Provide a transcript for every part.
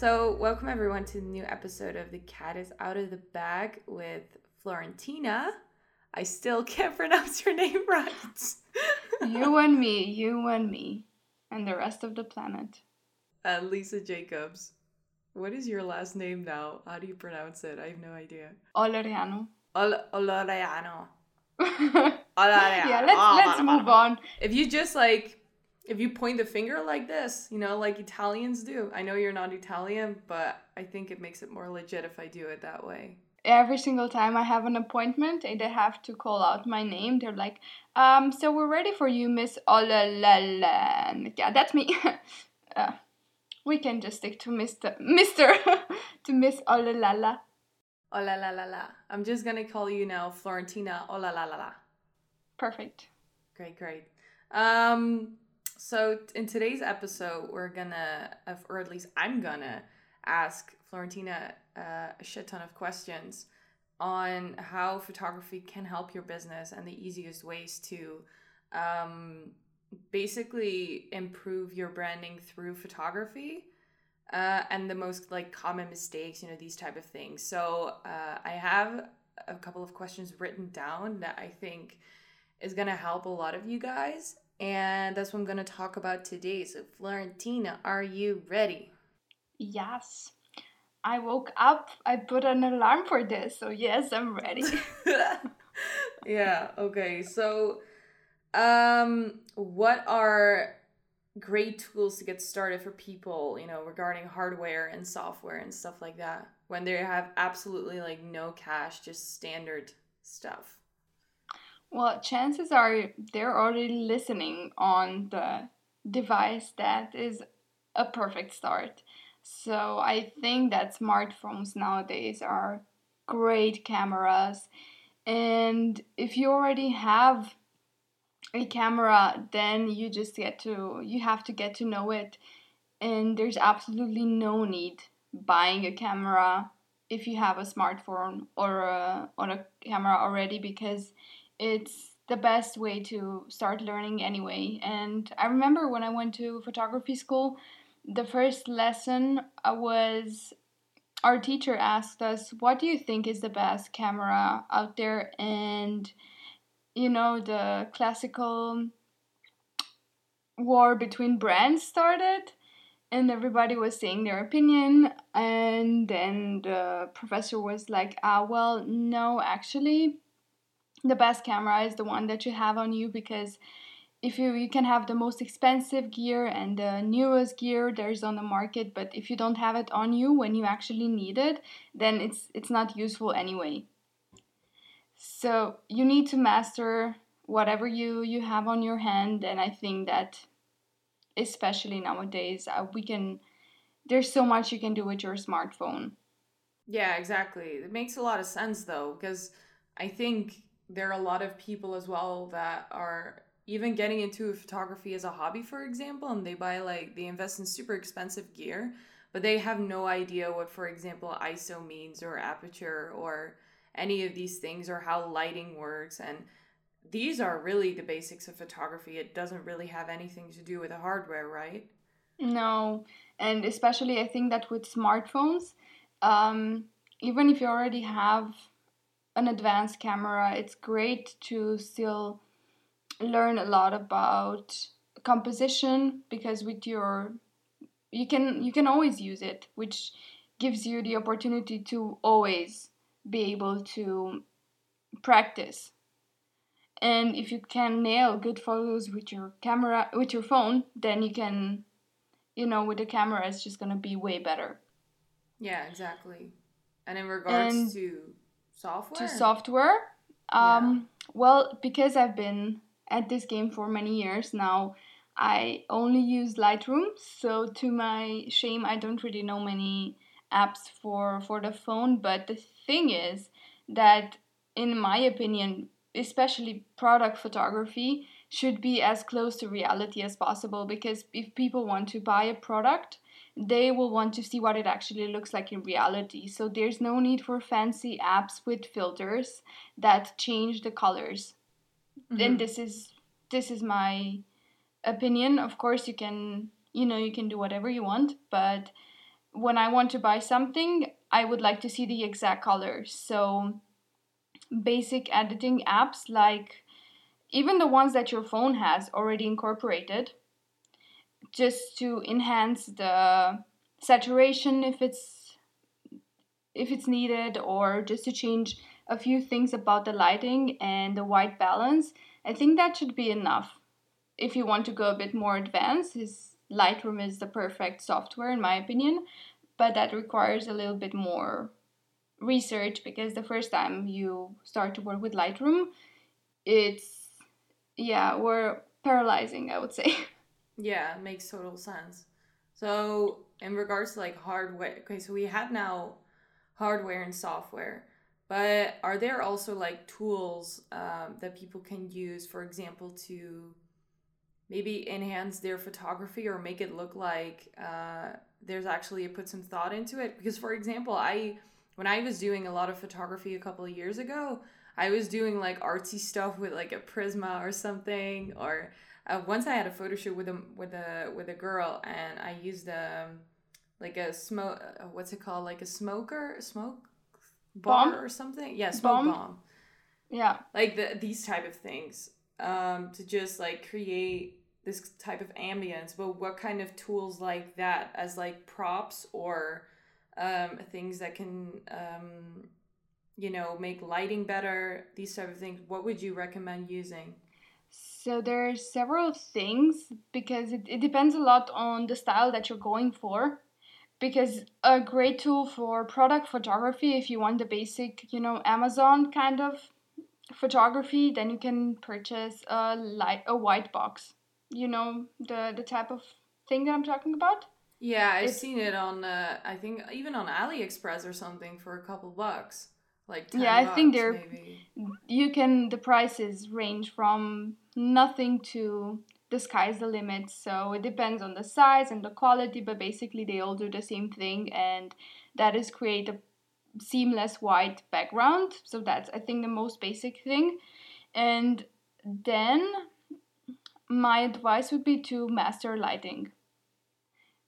So, welcome everyone to the new episode of The Cat is Out of the Bag with Florentina. I still can't pronounce your name right. you and me, you and me, and the rest of the planet. Uh, Lisa Jacobs. What is your last name now? How do you pronounce it? I have no idea. Oleriano. Ol- Oloriano. yeah, let's let's ah, move ah, ah, on. If you just like if you point the finger like this, you know, like Italians do. I know you're not Italian, but I think it makes it more legit if I do it that way. Every single time I have an appointment and they have to call out my name, they're like, um, so we're ready for you, Miss Olalala. Yeah, that's me. uh, we can just stick to Mr. Mr. to Miss Olalala. Olalala. I'm just gonna call you now Florentina Olalala. Perfect. Great, great. Um, so in today's episode, we're gonna, or at least I'm gonna, ask Florentina uh, a shit ton of questions on how photography can help your business and the easiest ways to um, basically improve your branding through photography uh, and the most like common mistakes you know these type of things. So uh, i have a couple of questions written down that i think is going to help a lot of you guys and that's what i'm going to talk about today. So florentina are you ready? Yes. I woke up i put an alarm for this so yes i'm ready. Yeah okay so um what are great tools to get started for people, you know, regarding hardware and software and stuff like that when they have absolutely like no cash, just standard stuff? Well, chances are they're already listening on the device that is a perfect start. So I think that smartphones nowadays are great cameras. And if you already have a camera, then you just get to you have to get to know it, and there's absolutely no need buying a camera if you have a smartphone or a, on a camera already because it's the best way to start learning anyway. And I remember when I went to photography school, the first lesson was our teacher asked us, What do you think is the best camera out there? And you know, the classical war between brands started and everybody was saying their opinion and then the professor was like ah well no actually the best camera is the one that you have on you because if you you can have the most expensive gear and the newest gear there's on the market but if you don't have it on you when you actually need it then it's it's not useful anyway so you need to master whatever you you have on your hand, and I think that especially nowadays uh, we can. There's so much you can do with your smartphone. Yeah, exactly. It makes a lot of sense though, because I think there are a lot of people as well that are even getting into photography as a hobby, for example, and they buy like they invest in super expensive gear, but they have no idea what, for example, ISO means or aperture or any of these things or how lighting works and these are really the basics of photography. It doesn't really have anything to do with the hardware right? No and especially i think that with smartphones um, even if you already have an advanced camera it's great to still learn a lot about composition because with your you can you can always use it which gives you the opportunity to always be able to practice. And if you can nail good photos with your camera, with your phone, then you can, you know, with the camera, it's just gonna be way better. Yeah, exactly. And in regards and to software, to software, um, yeah. well, because I've been at this game for many years now, I only use Lightroom. So to my shame, I don't really know many apps for for the phone. But the thing is that, in my opinion, especially product photography should be as close to reality as possible because if people want to buy a product, they will want to see what it actually looks like in reality. So there's no need for fancy apps with filters that change the colors. Mm-hmm. And this is this is my opinion. Of course you can you know you can do whatever you want, but when I want to buy something, I would like to see the exact color. So basic editing apps like even the ones that your phone has already incorporated just to enhance the saturation if it's if it's needed or just to change a few things about the lighting and the white balance i think that should be enough. If you want to go a bit more advanced is lightroom is the perfect software in my opinion but that requires a little bit more research because the first time you start to work with lightroom it's yeah we're paralyzing i would say Yeah, makes total sense. So, in regards to like hardware, okay, so we have now hardware and software, but are there also like tools um, that people can use, for example, to maybe enhance their photography or make it look like uh, there's actually a put some thought into it? Because, for example, I when I was doing a lot of photography a couple of years ago, I was doing like artsy stuff with like a Prisma or something, or uh, once I had a photo shoot with a with a with a girl, and I used a um, like a smoke. Uh, what's it called? Like a smoker, a smoke bar Bomb? or something. Yeah, smoke Bomb? bomb. yeah Like the these type of things um, to just like create this type of ambience. But what kind of tools like that as like props or um, things that can um, you know make lighting better? These type of things. What would you recommend using? So there are several things because it, it depends a lot on the style that you're going for. Because a great tool for product photography, if you want the basic, you know, Amazon kind of photography, then you can purchase a light a white box. You know the the type of thing that I'm talking about. Yeah, I've It's- seen it on. Uh, I think even on AliExpress or something for a couple bucks, like 10 Yeah, I think bucks, they're- maybe. You can the prices range from nothing to the sky's the limit. So it depends on the size and the quality, but basically they all do the same thing, and that is create a seamless white background. So that's I think the most basic thing. And then my advice would be to master lighting.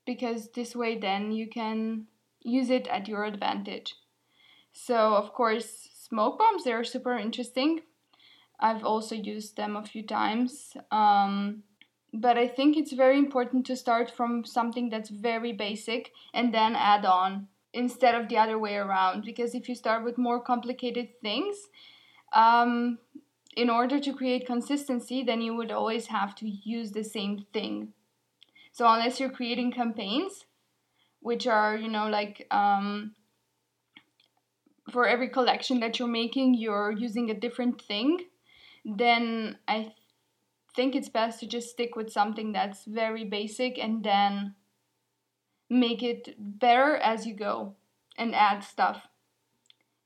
Because this way then you can use it at your advantage. So of course smoke bombs they're super interesting. I've also used them a few times. Um, but I think it's very important to start from something that's very basic and then add on instead of the other way around. Because if you start with more complicated things, um, in order to create consistency, then you would always have to use the same thing. So unless you're creating campaigns, which are you know like um, for every collection that you're making, you're using a different thing, then I think it's best to just stick with something that's very basic and then make it better as you go and add stuff.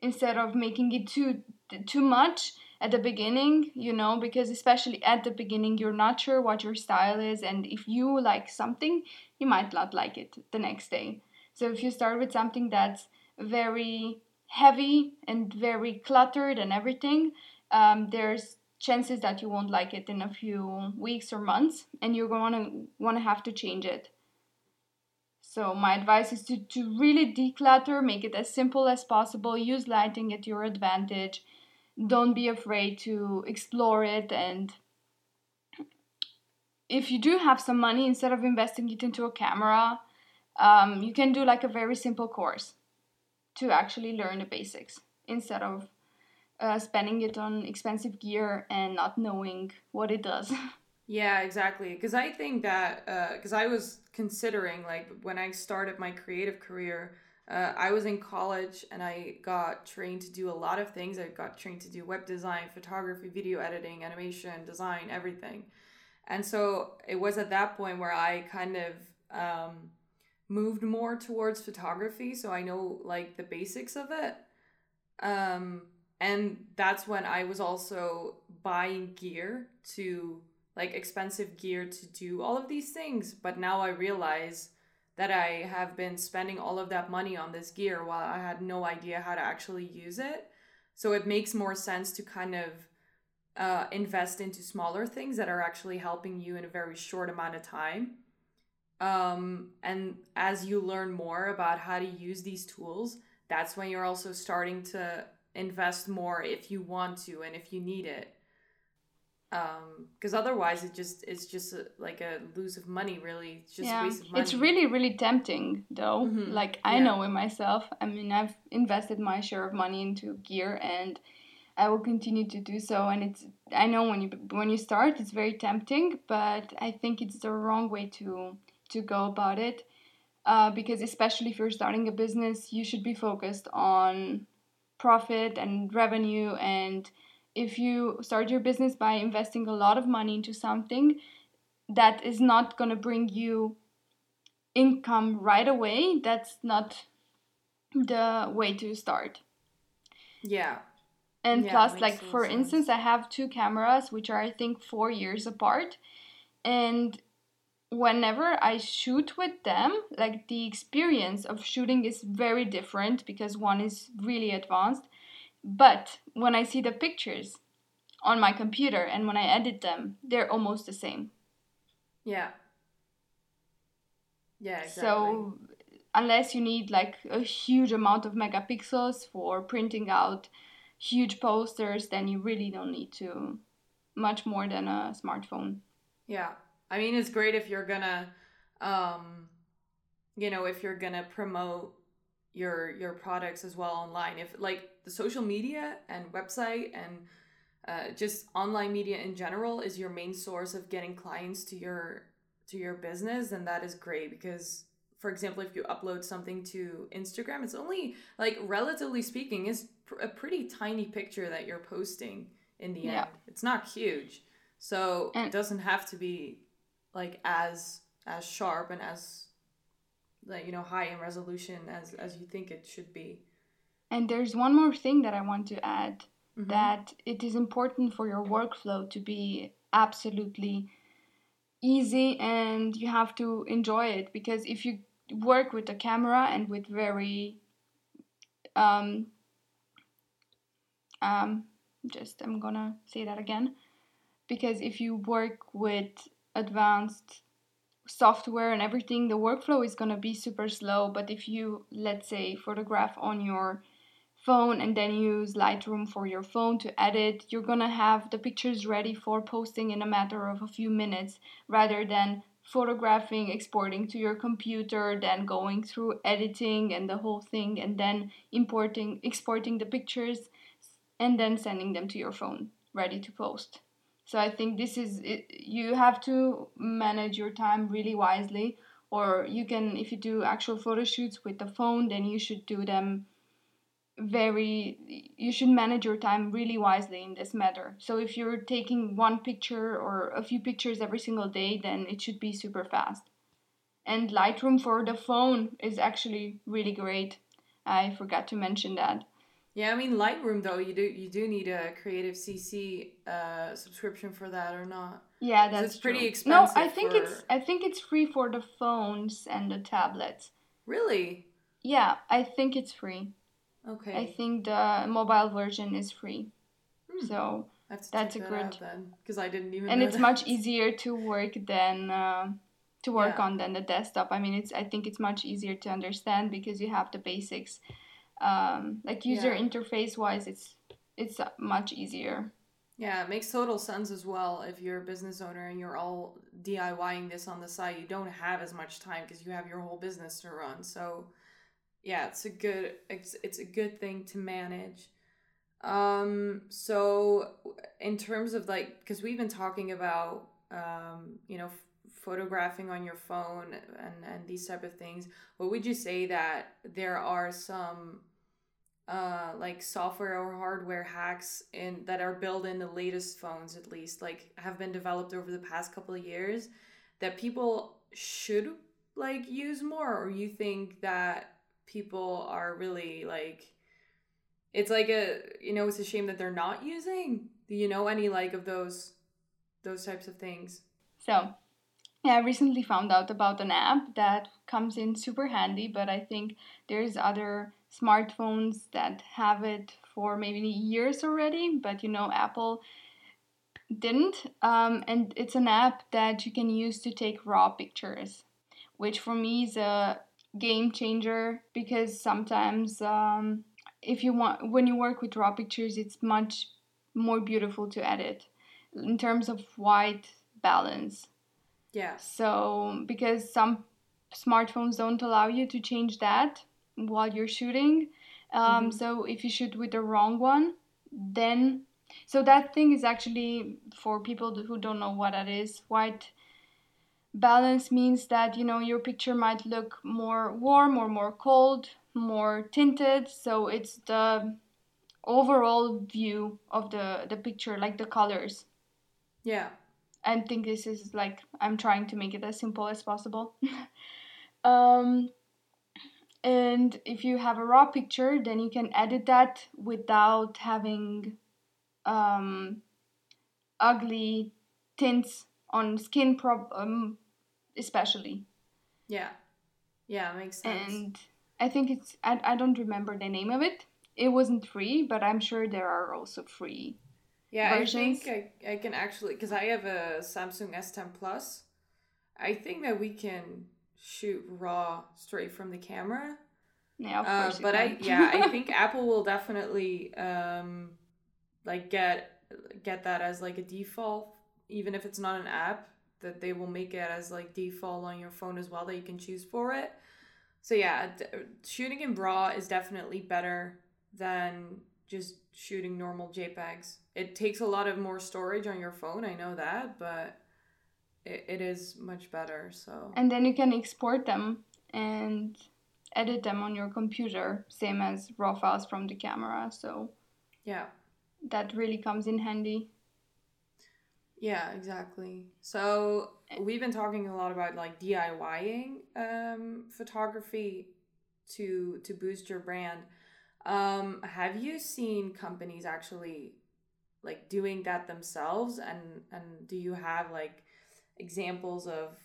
Instead of making it too too much at the beginning you know because especially at the beginning you're not sure what your style is and if you like something you might not like it the next day. So if you start with something that's very heavy and very cluttered and everything um, there's chances that you won't like it in a few weeks or months and you're going to want to have to change it. So my advice is to, to really declutter make it as simple as possible use lighting at your advantage. Don't be afraid to explore it and if you do have some money instead of investing it into a camera um, you can do like a very simple course to actually learn the basics instead of uh, spending it on expensive gear and not knowing what it does Yeah, exactly. Because I think that because I was considering like when I started my creative career, uh, I was in college and I got trained to do a lot of things. I got trained to do web design, photography, video editing, animation, design, everything. And so it was at that point where I kind of um, moved more towards photography. So I know like the basics of it. Um, and that's when I was also buying gear to like expensive gear to do all of these things. But now I realize that I have been spending all of that money on this gear while I had no idea how to actually use it. So it makes more sense to kind of uh, invest into smaller things that are actually helping you in a very short amount of time. um, and as you learn more about how to use these tools that's when you're also starting to invest more if you want to and if you need it um because otherwise it just it's just a, like a lose of money really it's just yeah. waste of money It's really, really tempting, though. Mhm. Like, I Yeah. know in myself. I mean, I've invested my share of money into gear and I will continue to do so. And it's, I know when you when you start, it's very tempting, but I think it's the wrong way to to go about it. Uh, because especially if you're starting a business, you should be focused on profit and revenue. And if you start your business by investing a lot of money into something that is not going to bring you income right away, that's not the way to start. yeah And Yeah, plus, like for sense. instance, I have two cameras which are I think four years apart, and whenever I shoot with them, like the experience of shooting is very different because one is really advanced. But when I see the pictures on my computer and when I edit them, they're almost the same. yeah yeah exactly So unless you need like a huge amount of megapixels for printing out huge posters, then you really don't need to much more than a smartphone. Yeah. I mean, it's great if you're gonna, um, you know, if you're gonna promote your your products as well online. If like the social media and website and uh, just online media in general is your main source of getting clients to your to your business, then that is great because. For example, if you upload something to Instagram, it's only like relatively speaking, is pr- a pretty tiny picture that you're posting in the Yeah. end. It's not huge. So And- it doesn't have to be like as as sharp and as like you know high in resolution as as you think it should be. And there's one more thing that I want to add Mhm. that it is important for your workflow to be absolutely easy and you have to enjoy it because if you work with a camera and with very um, um, just I'm gonna say that again because if you work with advanced software and everything the workflow is gonna be super slow but if you let's say photograph on your phone and then use Lightroom for your phone to edit, you're gonna have the pictures ready for posting in a matter of a few minutes rather than photographing, exporting to your computer, then going through editing and the whole thing, and then importing, exporting the pictures, and then sending them to your phone ready to post. So I think this is it, you have to manage your time really wisely, or you can if you do actual photo shoots with the phone, then you should do them very you should manage your time really wisely in this matter. So if you're taking one picture or a few pictures every single day then it should be super fast. And lightroom for the phone is actually really great. I forgot to mention that Yeah, I mean Lightroom though you do you do need a Creative CC uh, subscription for that or not? Yeah, that's it's pretty true. no i think for- it's i think it's free for the phones and the tablets Really? yeah i think it's free Okay. i think the mobile version is free Hmm. so I have to that's a that good- because I didn't even. and it's that. much easier to work than uh, to work Yeah. on than the desktop. I mean, it's I think it's much easier to understand because you have the basics. Um, like user Yeah. interface wise, it's it's much easier. Yeah, it makes total sense as well. If you're a business owner and you're all DIYing this on the side, you don't have as much time because you have your whole business to run. So, yeah, it's a good it's it's a good thing to manage. Um, so in terms of like, because we've been talking about um, you know, photographing on your phone and and these type of things. What would you say that there are some uh like software or hardware hacks in that are built in the latest phones at least like have been developed over the past couple of years that people should like use more or you think that people are really like it's like a you know it's a shame that they're not using do you know any like of those those types of things So, yeah, I recently found out about an app that comes in super handy, but I think there's other smartphones that have it for maybe years already, but you know, Apple didn't. Um, and it's an app that you can use to take raw pictures. which for me is a game changer because sometimes um, if you want when you work with raw pictures it's much more beautiful to edit in terms of white balance yeah. So because some smartphones don't allow you to change that while you're shooting um, mm-hmm. so if you shoot with the wrong one then so that thing is actually for people who don't know what that is white balance means that you know your picture might look more warm or more cold more tinted so it's the overall view of the the picture like the colors. Yeah i think this is like i'm trying to make it as simple as possible um and if you have a raw picture then you can edit that without having um ugly tints on skin prob um, especially. Yeah. Yeah, makes sense. And I think it's I, I don't remember the name of it. It wasn't free, but I'm sure there are also free. Yeah, versions. I think I, I can actually because I have a Samsung S10 Plus. I think that we can shoot raw straight from the camera. Yeah, of uh, course. but I yeah, I think Apple will definitely um like get get that as like a default, even if it's not an app that they will make it as like default on your phone as well that you can choose for it. So yeah, d- shooting in RAW is definitely better than just shooting normal JPEGs. It takes a lot of more storage on your phone, I know that, but it, it is much better. So And then you can export them and edit them on your computer, same as raw files from the camera. So yeah, that really comes in handy. Yeah, exactly. So we've been talking a lot about like DIYing um, photography to to boost your brand. Um, have you seen companies actually like doing that themselves, and and do you have like examples of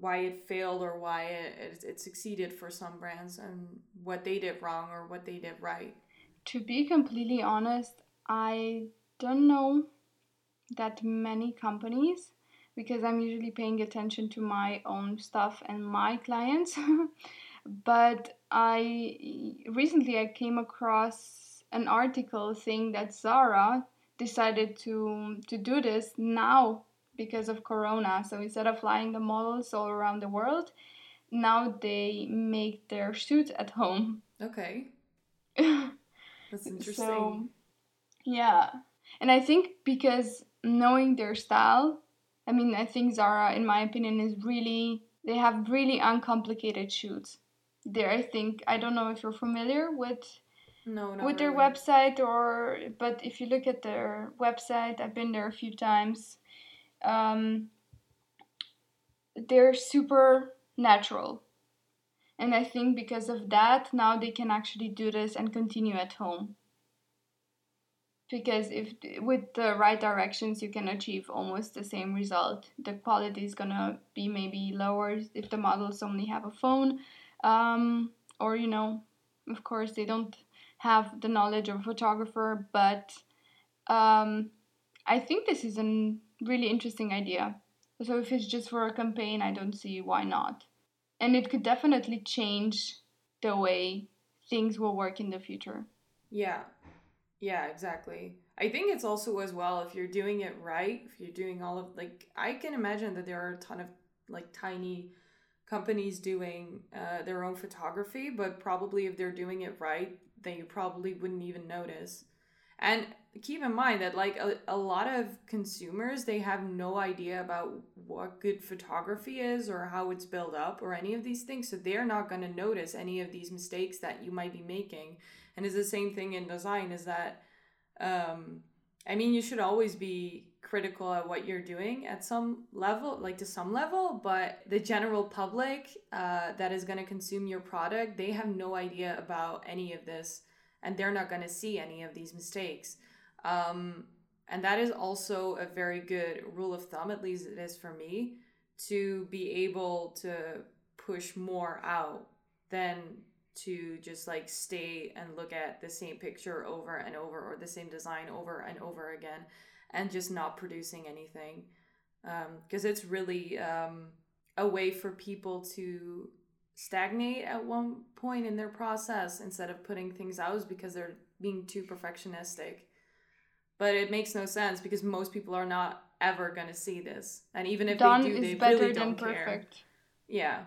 why it failed or why it, it, succeeded for some brands and what they did wrong or what they did right? To be completely honest, I don't know that many companies because I'm usually paying attention to my own stuff and my clients. but I recently I came across an article saying that Zara decided to to do this now because of corona. So instead of flying the models all around the world, now they make their shoots at home. Okay. That's interesting. So, yeah. And I think because knowing their style. I mean, I think Zara, in my opinion, is really they have really uncomplicated shoots. There, I think. I don't know if you're familiar with no, with their website or but if you look at their website, I've been there a few times. Um, they're super natural. And I think because of that, now they can actually do this and continue at home. Because if with the right directions you can achieve almost the same result. The quality is gonna be maybe lower if the models only have a phone um, or you know of course they don't have the knowledge of a photographer but um, i think this is a really interesting idea. So if it's just for a campaign i don't see why not. And it could definitely change the way things will work in the future. Yeah. Yeah, exactly. I think it's also as well if you're doing it right, if you're doing all of like I can imagine that there are a ton of like tiny companies doing uh, their own photography, but probably if they're doing it right, then you probably wouldn't even notice. And keep in mind that like a, a lot of consumers they have no idea about what good photography is or how it's built up or any of these things so they're not going to notice any of these mistakes that you might be making and it's the same thing in design is that um, i mean you should always be critical at what you're doing at some level like to some level but the general public uh, that is going to consume your product they have no idea about any of this and they're not going to see any of these mistakes. Um, and that is also a very good rule of thumb at least it is for me to be able to push more out than to just like stay and look at the same picture over and over or the same design over and over again and just not producing anything because um, it's really um, a way for people to stagnate at one point in their process instead of putting things out because they're being too perfectionistic. But it makes no sense because most people are not ever going to see this. And even if Done they do, they really don't care. Perfect. Yeah.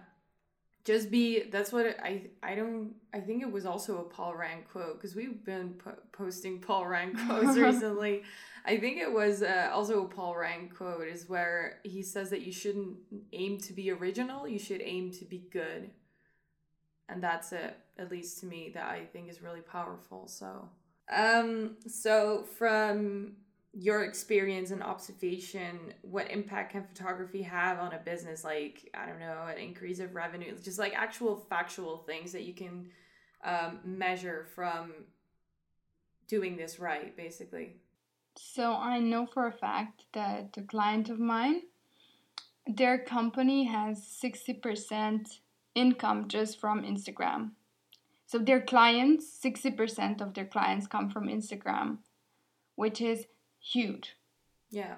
Just be that's what I I don't I think it was also a Paul Rand quote because we've been po- posting Paul Rand quotes recently. I think it was uh, also a Paul Rand quote is where he says that you shouldn't aim to be original, you should aim to be good. And that's it, at least to me, that I think is really powerful. So, um, so from your experience and observation, what impact can photography have on a business? Like, I don't know, an increase of revenue, just like actual factual things that you can um, measure from doing this right, basically. So, I know for a fact that a client of mine, their company has 60% income just from Instagram. So, their clients, 60% of their clients come from Instagram, which is huge. Yeah.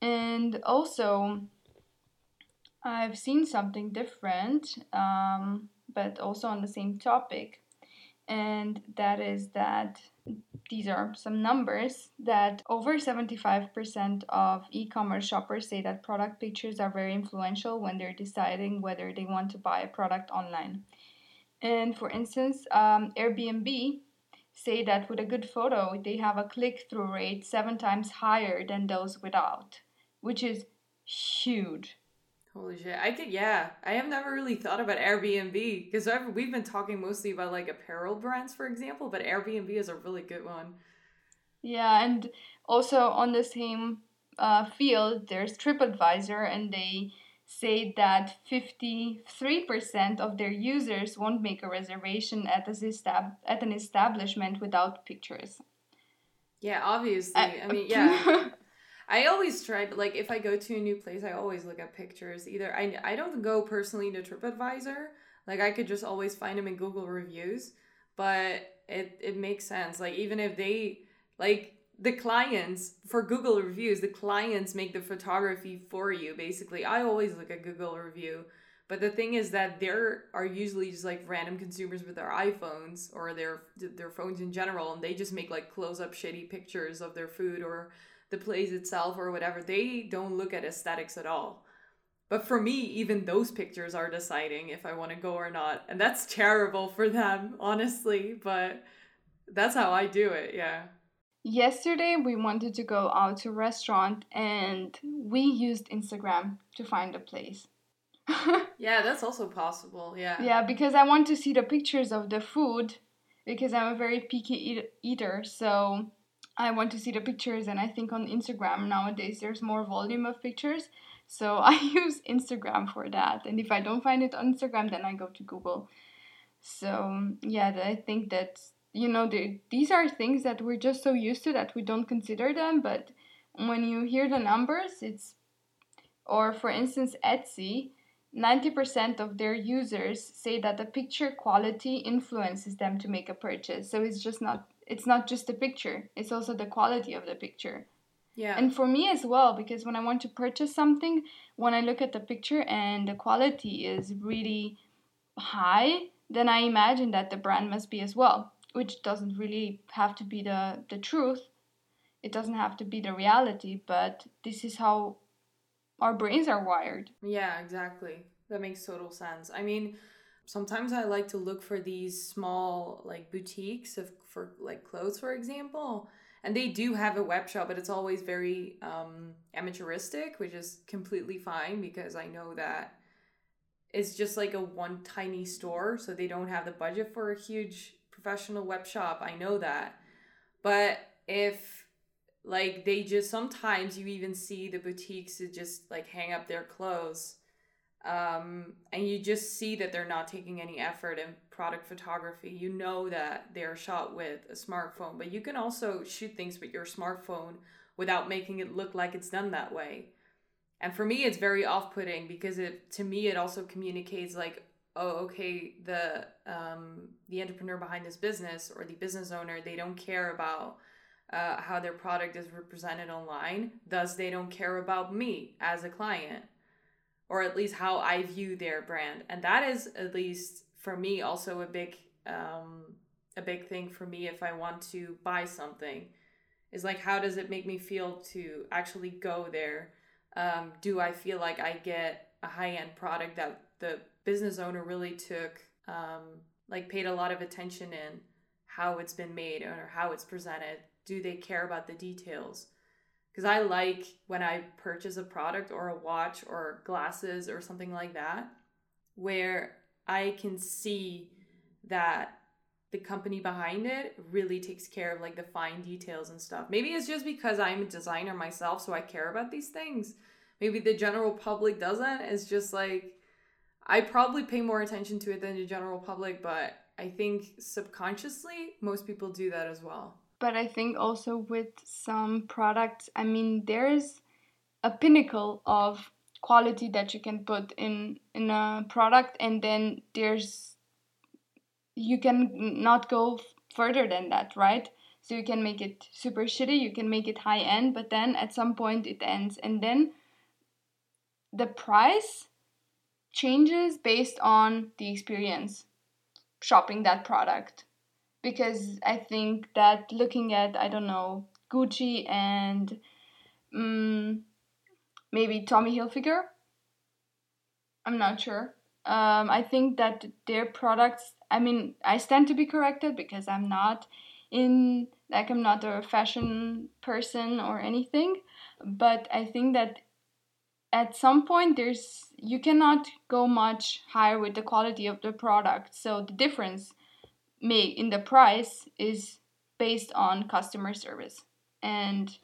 And also, I've seen something different, um, but also on the same topic. And that is that these are some numbers that over 75% of e commerce shoppers say that product pictures are very influential when they're deciding whether they want to buy a product online. And for instance, um, Airbnb say that with a good photo, they have a click through rate seven times higher than those without, which is huge. Holy shit! I could, yeah. I have never really thought about Airbnb because we've been talking mostly about like apparel brands, for example, but Airbnb is a really good one. Yeah, and also on the same uh, field, there's TripAdvisor, and they say that 53% of their users won't make a reservation at, estab- at an establishment without pictures. Yeah, obviously. I mean, yeah. I always try, but like if I go to a new place, I always look at pictures. Either I, I don't go personally to TripAdvisor. Like I could just always find them in Google reviews, but it, it makes sense. Like even if they like the clients for Google reviews, the clients make the photography for you. Basically, I always look at Google review. But the thing is that there are usually just like random consumers with their iPhones or their their phones in general, and they just make like close up shitty pictures of their food or the place itself or whatever. They don't look at aesthetics at all. But for me, even those pictures are deciding if I want to go or not, and that's terrible for them, honestly. But that's how I do it. Yeah. Yesterday, we wanted to go out to a restaurant and we used Instagram to find a place. yeah, that's also possible. Yeah. Yeah, because I want to see the pictures of the food because I'm a very picky eat- eater. So I want to see the pictures, and I think on Instagram nowadays there's more volume of pictures. So I use Instagram for that. And if I don't find it on Instagram, then I go to Google. So yeah, I think that you know the, these are things that we're just so used to that we don't consider them but when you hear the numbers it's or for instance etsy 90% of their users say that the picture quality influences them to make a purchase so it's just not it's not just the picture it's also the quality of the picture yeah and for me as well because when i want to purchase something when i look at the picture and the quality is really high then i imagine that the brand must be as well which doesn't really have to be the, the truth. It doesn't have to be the reality, but this is how our brains are wired. Yeah, exactly. That makes total sense. I mean, sometimes I like to look for these small like boutiques of for like clothes, for example. And they do have a web shop, but it's always very um, amateuristic, which is completely fine because I know that it's just like a one tiny store, so they don't have the budget for a huge professional web shop. I know that. But if like they just sometimes you even see the boutiques just like hang up their clothes um, and you just see that they're not taking any effort in product photography. You know that they're shot with a smartphone, but you can also shoot things with your smartphone without making it look like it's done that way. And for me, it's very off putting because it to me it also communicates like oh okay the um, the entrepreneur behind this business or the business owner they don't care about uh, how their product is represented online thus they don't care about me as a client or at least how I view their brand. And that is at least for me also a big um a big thing for me if I want to buy something is like how does it make me feel to actually go there? Um, do I feel like I get a high end product that the business owner really took um, like paid a lot of attention in how it's been made or how it's presented? Do they care about the details? Because I like when I purchase a product or a watch or glasses or something like that, where I can see that the company behind it really takes care of like the fine details and stuff. Maybe it's just because I'm a designer myself, so I care about these things. Maybe the general public doesn't. It's just like I probably pay more attention to it than the general public, but I think subconsciously most people do that as well. But I think also with some products, I mean, there's a pinnacle of quality that you can put in in a product and then there's you can not go further than that, right? So you can make it super shitty, you can make it high end, but then at some point it ends. And then the price changes based on the experience shopping that product. Because I think that looking at, I don't know, Gucci and um, maybe Tommy Hilfiger, I'm not sure. Um, I think that their products I mean, I stand to be corrected because I'm not in like I'm not a fashion person or anything, but I think that at some point there's you cannot go much higher with the quality of the product. So the difference may in the price is based on customer service. And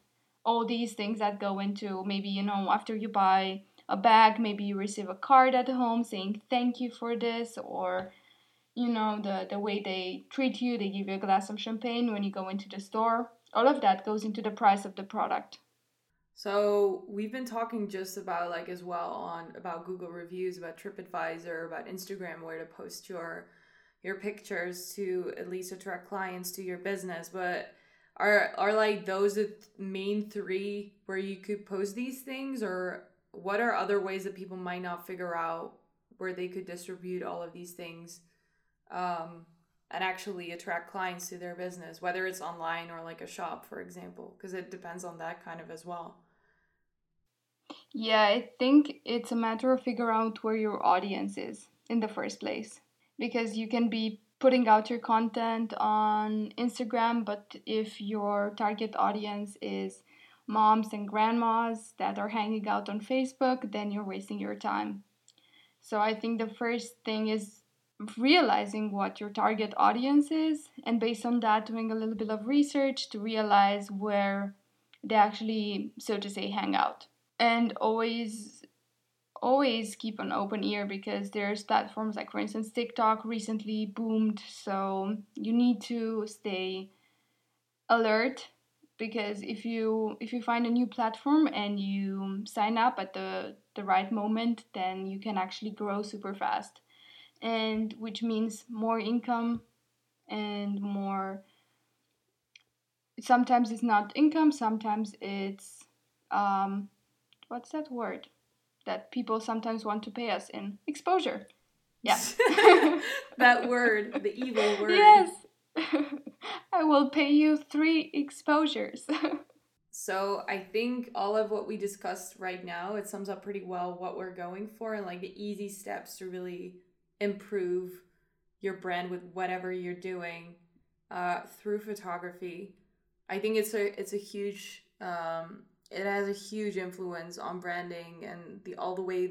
all these things that go into maybe you know after you buy a bag maybe you receive a card at home saying thank you for this or you know the the way they treat you they give you a glass of champagne when you go into the store. All of that goes into the price of the product. So we've been talking just about like as well on about google reviews about tripadvisor about instagram where to post your your pictures to at least attract clients to your business but are are like those the main three where you could post these things or what are other ways that people might not figure out where they could distribute all of these things um, and actually attract clients to their business, whether it's online or like a shop, for example, because it depends on that kind of as well. Yeah, I think it's a matter of figure out where your audience is in the first place. Because you can be putting out your content on Instagram, but if your target audience is moms and grandmas that are hanging out on Facebook, then you're wasting your time. So I think the first thing is realizing what your target audience is and based on that doing a little bit of research to realize where they actually so to say hang out and always always keep an open ear because there's platforms like for instance TikTok recently boomed so you need to stay alert because if you if you find a new platform and you sign up at the the right moment then you can actually grow super fast. And which means more income and more sometimes it's not income sometimes it's um, what's that word that people sometimes want to pay us in exposure. Yeah. That word the evil word. Yes. I will pay you three exposures. So i think all of what we discussed right now it sums up pretty well what we're going for and like the easy steps to really improve your brand with whatever you're doing uh, through photography. I think it's a it's a huge um, it has a huge influence on branding and the all the way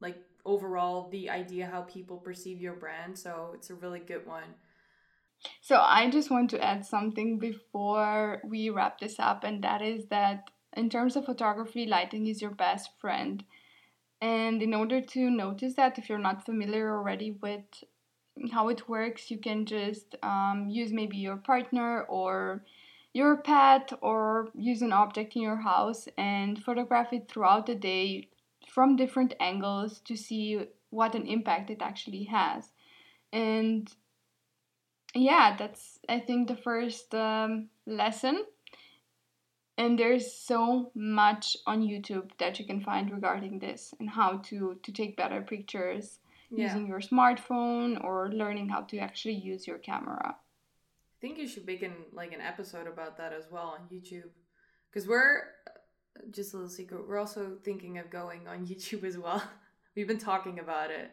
like overall the idea how people perceive your brand. So it's a really good one. So I just want to add something before we wrap this up, and that is that in terms of photography, lighting is your best friend. And in order to notice that, if you're not familiar already with how it works, you can just um, use maybe your partner or your pet or use an object in your house and photograph it throughout the day from different angles to see what an impact it actually has. And yeah, that's I think the first um, lesson and there's so much on YouTube that you can find regarding this and how to to take better pictures Yeah. using your smartphone or learning how to actually use your camera. Think you should make an like an episode about that as well on YouTube, because we're just a little secret. We're also thinking of going on YouTube as well. We've been talking about it,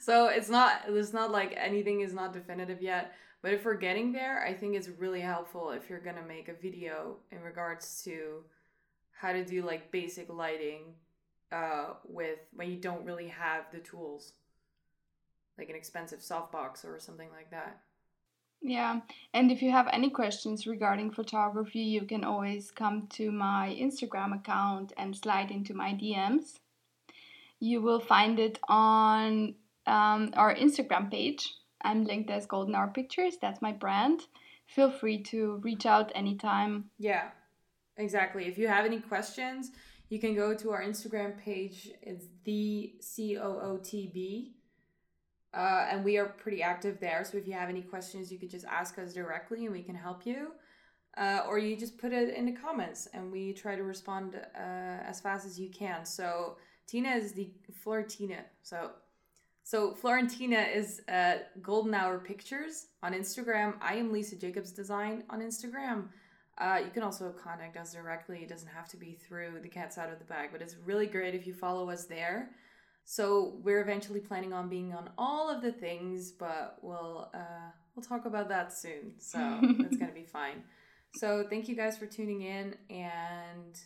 so it's not it's not like anything is not definitive yet. But if we're getting there, I think it's really helpful if you're gonna make a video in regards to how to do like basic lighting uh, with when you don't really have the tools, like an expensive softbox or something like that. Yeah, and if you have any questions regarding photography, you can always come to my Instagram account and slide into my DMs. You will find it on um, our Instagram page. I'm linked as Golden Hour Pictures, that's my brand. Feel free to reach out anytime. Yeah, exactly. If you have any questions, you can go to our Instagram page. It's the C O O T B. Uh, and we are pretty active there. So if you have any questions, you could just ask us directly and we can help you. Uh, or you just put it in the comments and we try to respond uh, as fast as you can. So Tina is the Florentina. So so Florentina is uh, Golden Hour Pictures on Instagram. I am Lisa Jacobs Design on Instagram. Uh, you can also contact us directly. It doesn't have to be through the cat's out of the bag, but it's really great if you follow us there. So we're eventually planning on being on all of the things, but we'll uh, we'll talk about that soon. So it's gonna be fine. So thank you guys for tuning in, and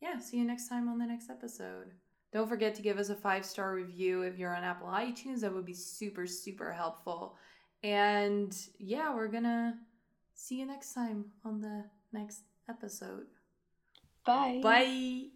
yeah, see you next time on the next episode. Don't forget to give us a five star review if you're on Apple iTunes. That would be super super helpful. And yeah, we're gonna see you next time on the next episode. Bye. Bye.